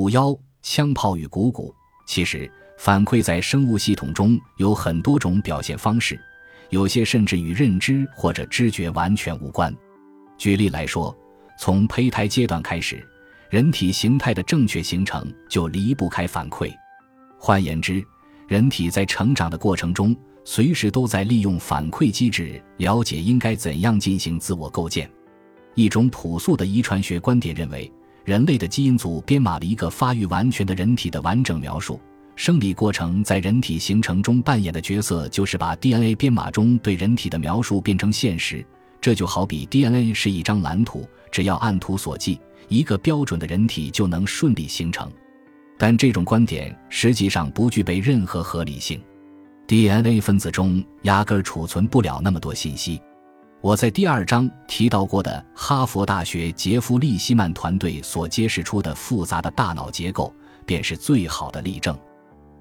五幺枪炮与股骨。其实，反馈在生物系统中有很多种表现方式，有些甚至与认知或者知觉完全无关。举例来说，从胚胎阶段开始，人体形态的正确形成就离不开反馈。换言之，人体在成长的过程中，随时都在利用反馈机制了解应该怎样进行自我构建。一种朴素的遗传学观点认为，人类的基因组编码了一个发育完全的人体的完整描述。生理过程在人体形成中扮演的角色，就是把 DNA 编码中对人体的描述变成现实。这就好比 DNA 是一张蓝图，只要按图索骥，一个标准的人体就能顺利形成。但这种观点实际上不具备任何合理性。DNA 分子中压根儿储存不了那么多信息。我在第二章提到过的哈佛大学杰夫利希曼团队所揭示出的复杂的大脑结构，便是最好的例证。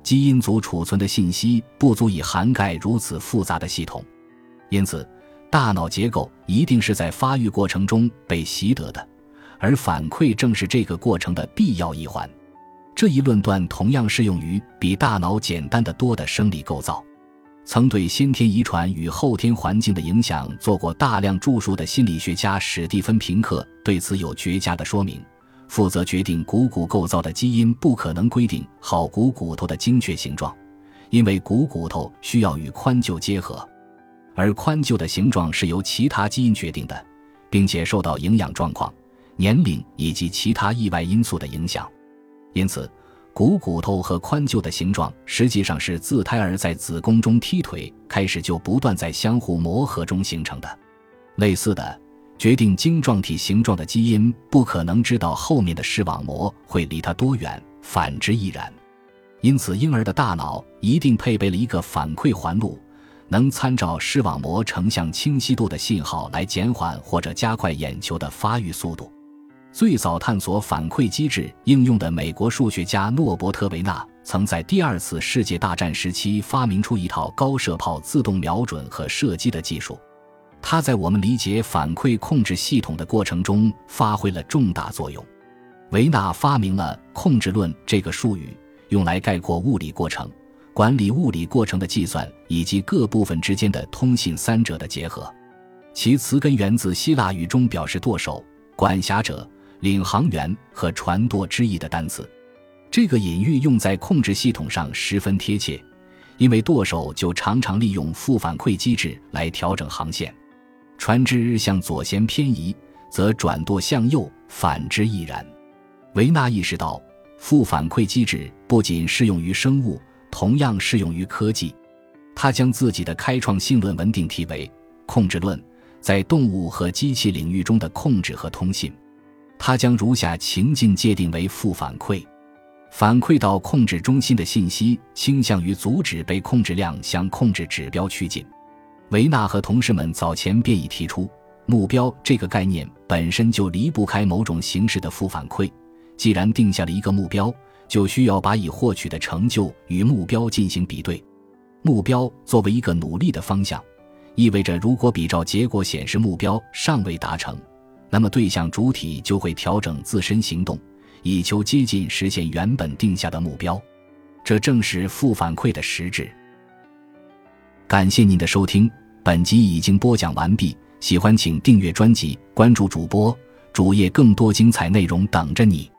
基因组储存的信息不足以涵盖如此复杂的系统，因此，大脑结构一定是在发育过程中被习得的，而反馈正是这个过程的必要一环。这一论断同样适用于比大脑简单的多的生理构造。曾对先天遗传与后天环境的影响做过大量著述的心理学家史蒂芬·平克对此有绝佳的说明：负责决定股骨构造的基因不可能规定好股骨头的精确形状，因为股骨头需要与髋臼结合，而髋臼的形状是由其他基因决定的，并且受到营养状况、年龄以及其他意外因素的影响，因此。股骨头和髋臼的形状实际上是自胎儿在子宫中踢腿开始就不断在相互磨合中形成的。类似的，决定晶状体形状的基因不可能知道后面的视网膜会离它多远，反之亦然。因此，婴儿的大脑一定配备了一个反馈环路，能参照视网膜成像清晰度的信号来减缓或者加快眼球的发育速度。最早探索反馈机制应用的美国数学家诺伯特·维纳，曾在第二次世界大战时期发明出一套高射炮自动瞄准和射击的技术。他在我们理解反馈控制系统的过程中发挥了重大作用。维纳发明了“控制论”这个术语，用来概括物理过程、管理物理过程的计算以及各部分之间的通信三者的结合。其词根源自希腊语中表示舵手、管辖者。领航员和船舵之意的单词，这个隐喻用在控制系统上十分贴切，因为舵手就常常利用负反馈机制来调整航线。船只向左舷偏移，则转舵向右，反之亦然。维纳意识到，负反馈机制不仅适用于生物，同样适用于科技。他将自己的开创性论文定题为《控制论：在动物和机器领域中的控制和通信》。他将如下情境界定为负反馈：反馈到控制中心的信息倾向于阻止被控制量向控制指标趋近。维纳和同事们早前便已提出，目标这个概念本身就离不开某种形式的负反馈。既然定下了一个目标，就需要把已获取的成就与目标进行比对。目标作为一个努力的方向，意味着如果比照结果显示目标尚未达成。那么，对象主体就会调整自身行动，以求接近实现原本定下的目标。这正是负反馈的实质。感谢您的收听，本集已经播讲完毕。喜欢请订阅专辑，关注主播主页，更多精彩内容等着你。